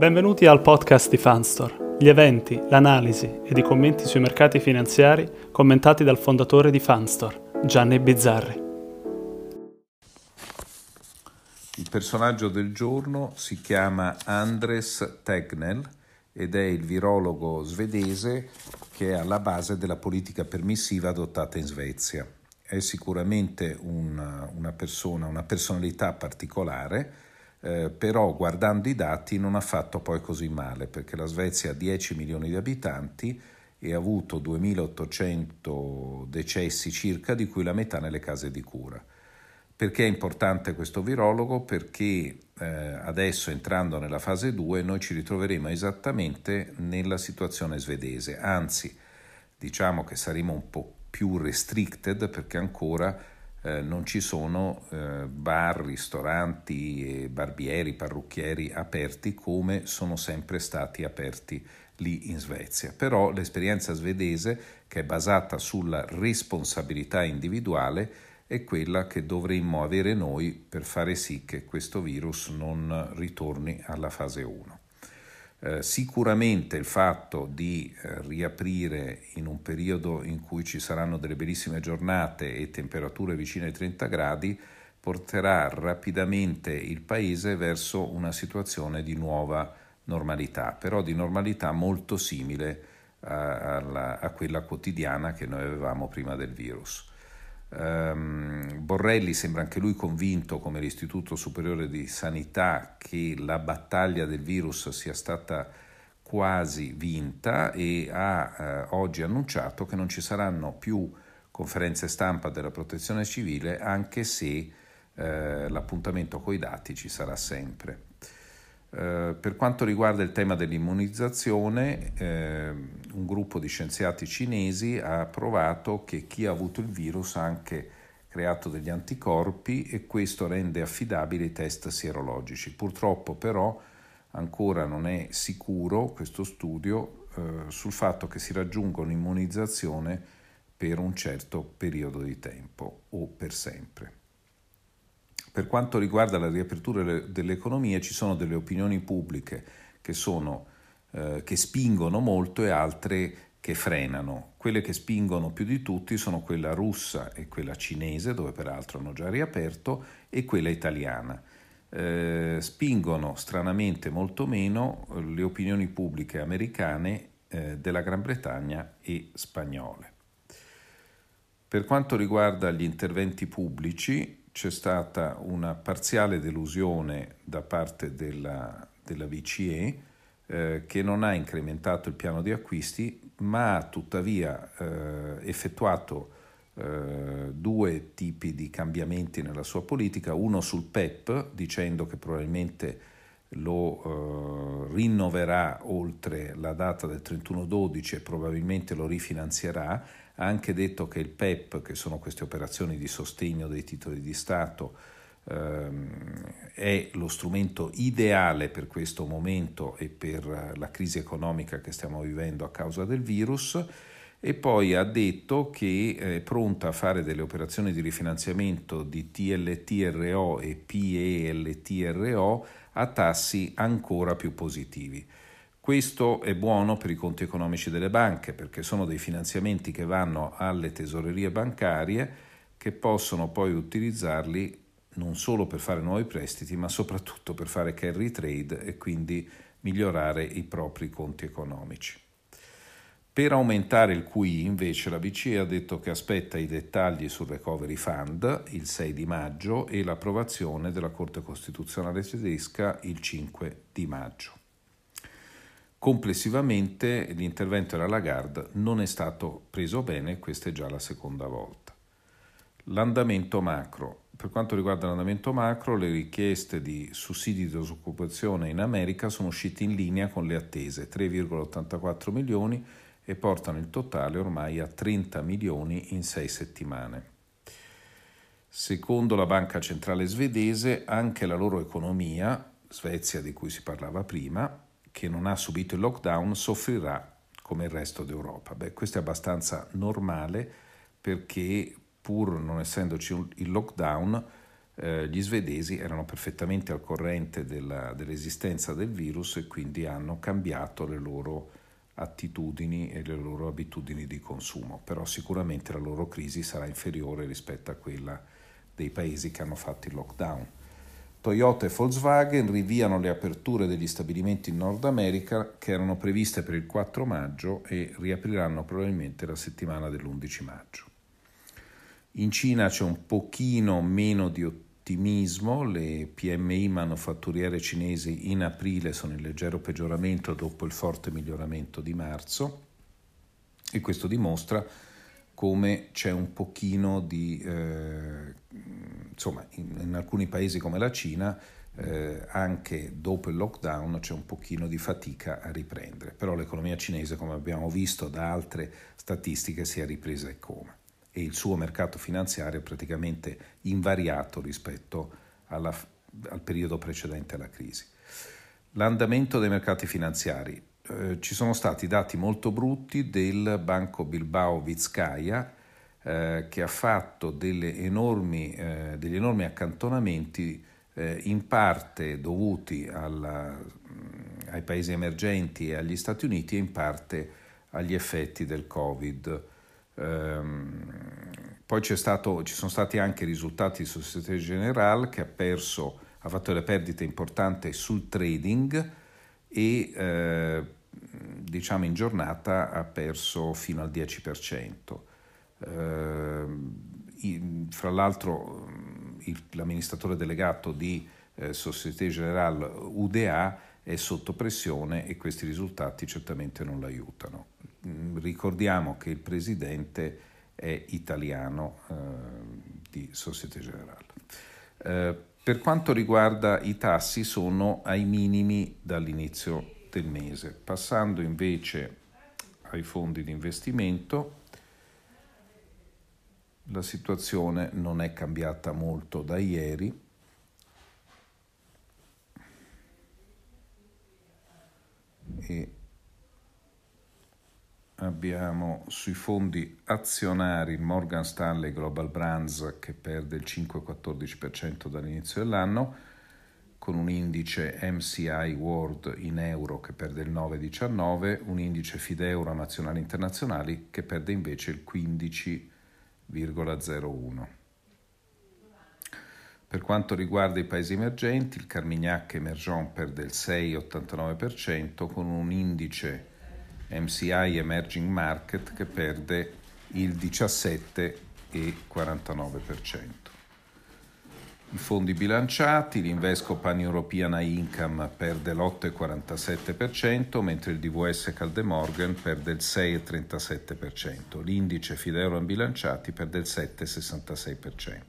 Benvenuti al podcast di Fanstore, gli eventi, l'analisi ed i commenti sui mercati finanziari commentati dal fondatore di Fanstore, Gianni Bizzarri. Il personaggio del giorno si chiama Andres Tegnell ed è il virologo svedese che è alla base della politica permissiva adottata in Svezia. È sicuramente una, una persona, una personalità particolare eh, però guardando i dati non ha fatto poi così male perché la Svezia ha 10 milioni di abitanti e ha avuto 2800 decessi circa, di cui la metà nelle case di cura. Perché è importante questo virologo? Perché eh, adesso entrando nella fase 2 noi ci ritroveremo esattamente nella situazione svedese, anzi diciamo che saremo un po' più restricted perché ancora eh, non ci sono eh, bar, ristoranti, barbieri, parrucchieri aperti come sono sempre stati aperti lì in Svezia. Però l'esperienza svedese, che è basata sulla responsabilità individuale, è quella che dovremmo avere noi per fare sì che questo virus non ritorni alla fase 1. Eh, sicuramente il fatto di eh, riaprire in un periodo in cui ci saranno delle bellissime giornate e temperature vicine ai 30 gradi porterà rapidamente il paese verso una situazione di nuova normalità, però di normalità molto simile a, a, a quella quotidiana che noi avevamo prima del virus. Um, Borrelli sembra anche lui convinto, come l'Istituto Superiore di Sanità, che la battaglia del virus sia stata quasi vinta e ha eh, oggi annunciato che non ci saranno più conferenze stampa della protezione civile, anche se eh, l'appuntamento coi dati ci sarà sempre. Eh, per quanto riguarda il tema dell'immunizzazione, eh, un gruppo di scienziati cinesi ha provato che chi ha avuto il virus ha anche creato degli anticorpi e questo rende affidabili i test sierologici. Purtroppo però ancora non è sicuro questo studio eh, sul fatto che si raggiunga un'immunizzazione per un certo periodo di tempo o per sempre. Per quanto riguarda la riapertura dell'economia ci sono delle opinioni pubbliche che, sono, eh, che spingono molto e altre che frenano. Quelle che spingono più di tutti sono quella russa e quella cinese, dove peraltro hanno già riaperto, e quella italiana. Eh, spingono stranamente molto meno le opinioni pubbliche americane eh, della Gran Bretagna e spagnole. Per quanto riguarda gli interventi pubblici, c'è stata una parziale delusione da parte della, della BCE eh, che non ha incrementato il piano di acquisti ma ha tuttavia eh, effettuato eh, due tipi di cambiamenti nella sua politica, uno sul PEP dicendo che probabilmente lo eh, rinnoverà oltre la data del 31-12 e probabilmente lo rifinanzierà, ha anche detto che il PEP, che sono queste operazioni di sostegno dei titoli di Stato, ehm, è lo strumento ideale per questo momento e per la crisi economica che stiamo vivendo a causa del virus e poi ha detto che è pronta a fare delle operazioni di rifinanziamento di TLTRO e PELTRO a tassi ancora più positivi. Questo è buono per i conti economici delle banche perché sono dei finanziamenti che vanno alle tesorerie bancarie che possono poi utilizzarli non solo per fare nuovi prestiti ma soprattutto per fare carry trade e quindi migliorare i propri conti economici. Per aumentare il QI invece la BCE ha detto che aspetta i dettagli sul Recovery Fund il 6 di maggio e l'approvazione della Corte Costituzionale tedesca il 5 di maggio. Complessivamente l'intervento della Lagarde non è stato preso bene, questa è già la seconda volta. L'andamento macro. Per quanto riguarda l'andamento macro, le richieste di sussidi di disoccupazione in America sono uscite in linea con le attese, 3,84 milioni, e portano il totale ormai a 30 milioni in sei settimane. Secondo la Banca Centrale Svedese, anche la loro economia, Svezia di cui si parlava prima, che non ha subito il lockdown soffrirà come il resto d'Europa. Beh, questo è abbastanza normale perché pur non essendoci il lockdown, eh, gli svedesi erano perfettamente al corrente della, dell'esistenza del virus e quindi hanno cambiato le loro attitudini e le loro abitudini di consumo, però sicuramente la loro crisi sarà inferiore rispetto a quella dei paesi che hanno fatto il lockdown. Toyota e Volkswagen rinviano le aperture degli stabilimenti in Nord America che erano previste per il 4 maggio e riapriranno probabilmente la settimana dell'11 maggio. In Cina c'è un pochino meno di ottimismo, le PMI manufatturiere cinesi in aprile sono in leggero peggioramento dopo il forte miglioramento di marzo e questo dimostra come c'è un pochino di, eh, insomma, in, in, alcuni paesi come la Cina, eh, anche dopo il lockdown c'è un pochino di fatica a riprendere, però l'economia cinese, come abbiamo visto da altre statistiche, si è ripresa e come, e il suo mercato finanziario è praticamente invariato rispetto alla, al periodo precedente alla crisi. L'andamento dei mercati finanziari. Eh, ci sono stati dati molto brutti del Banco Bilbao Vizcaya eh, che ha fatto enormi, eh, degli enormi accantonamenti eh, in parte dovuti alla, mm, ai paesi emergenti e agli Stati Uniti e in parte agli effetti del Covid. Ehm, poi stato, ci sono stati anche risultati di Societe Generale che ha perso, ha fatto delle perdite importanti sul trading e eh, diciamo in giornata ha perso fino al 10%. Eh, fra l'altro l'amministratore delegato di eh, Société Générale UDA è sotto pressione e questi risultati certamente non l'aiutano. Mm, ricordiamo che il presidente è italiano eh, di Société Générale. Eh, per quanto riguarda i tassi sono ai minimi dall'inizio del mese. Passando invece ai fondi di investimento, la situazione non è cambiata molto da ieri. E abbiamo sui fondi azionari Morgan Stanley Global Brands che perde il 5-14% dall'inizio dell'anno, con un indice MCI World in euro che perde il 9,19, un indice Fideuro nazionali internazionali che perde invece il 15,01. Per quanto riguarda i paesi emergenti, il Carmignac Emergent perde il 6,89% con un indice MCI Emerging Market che perde il 17,49%. I fondi bilanciati, l'Invesco Pan European Income perde l'8,47%, mentre il DVS Caldemorgan perde il 6,37%. L'indice Fideuro bilanciati perde il 7,66%.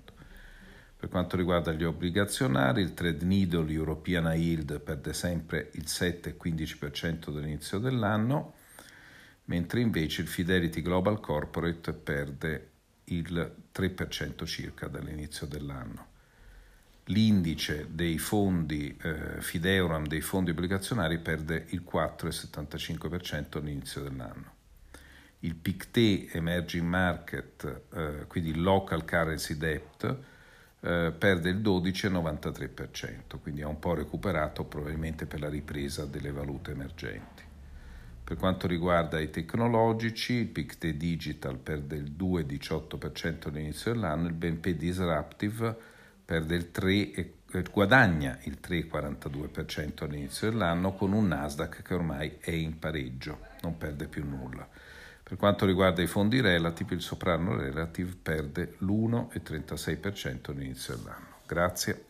Per quanto riguarda gli obbligazionari, il Trade Needle European Yield perde sempre il 7,15% dall'inizio dell'anno, mentre invece il Fidelity Global Corporate perde il 3% circa dall'inizio dell'anno l'indice dei fondi eh, Fideuram, dei fondi obbligazionari, perde il 4,75% all'inizio dell'anno. Il PICTE Emerging Market, eh, quindi Local Currency Debt, eh, perde il 12,93%, quindi ha un po' recuperato probabilmente per la ripresa delle valute emergenti. Per quanto riguarda i tecnologici, il PICTE Digital perde il 2,18% all'inizio dell'anno, il BNP Disruptive perde il 3 e guadagna il 3,42% all'inizio dell'anno con un Nasdaq che ormai è in pareggio, non perde più nulla. Per quanto riguarda i fondi relative, il soprano relative perde l'1,36% all'inizio dell'anno. Grazie.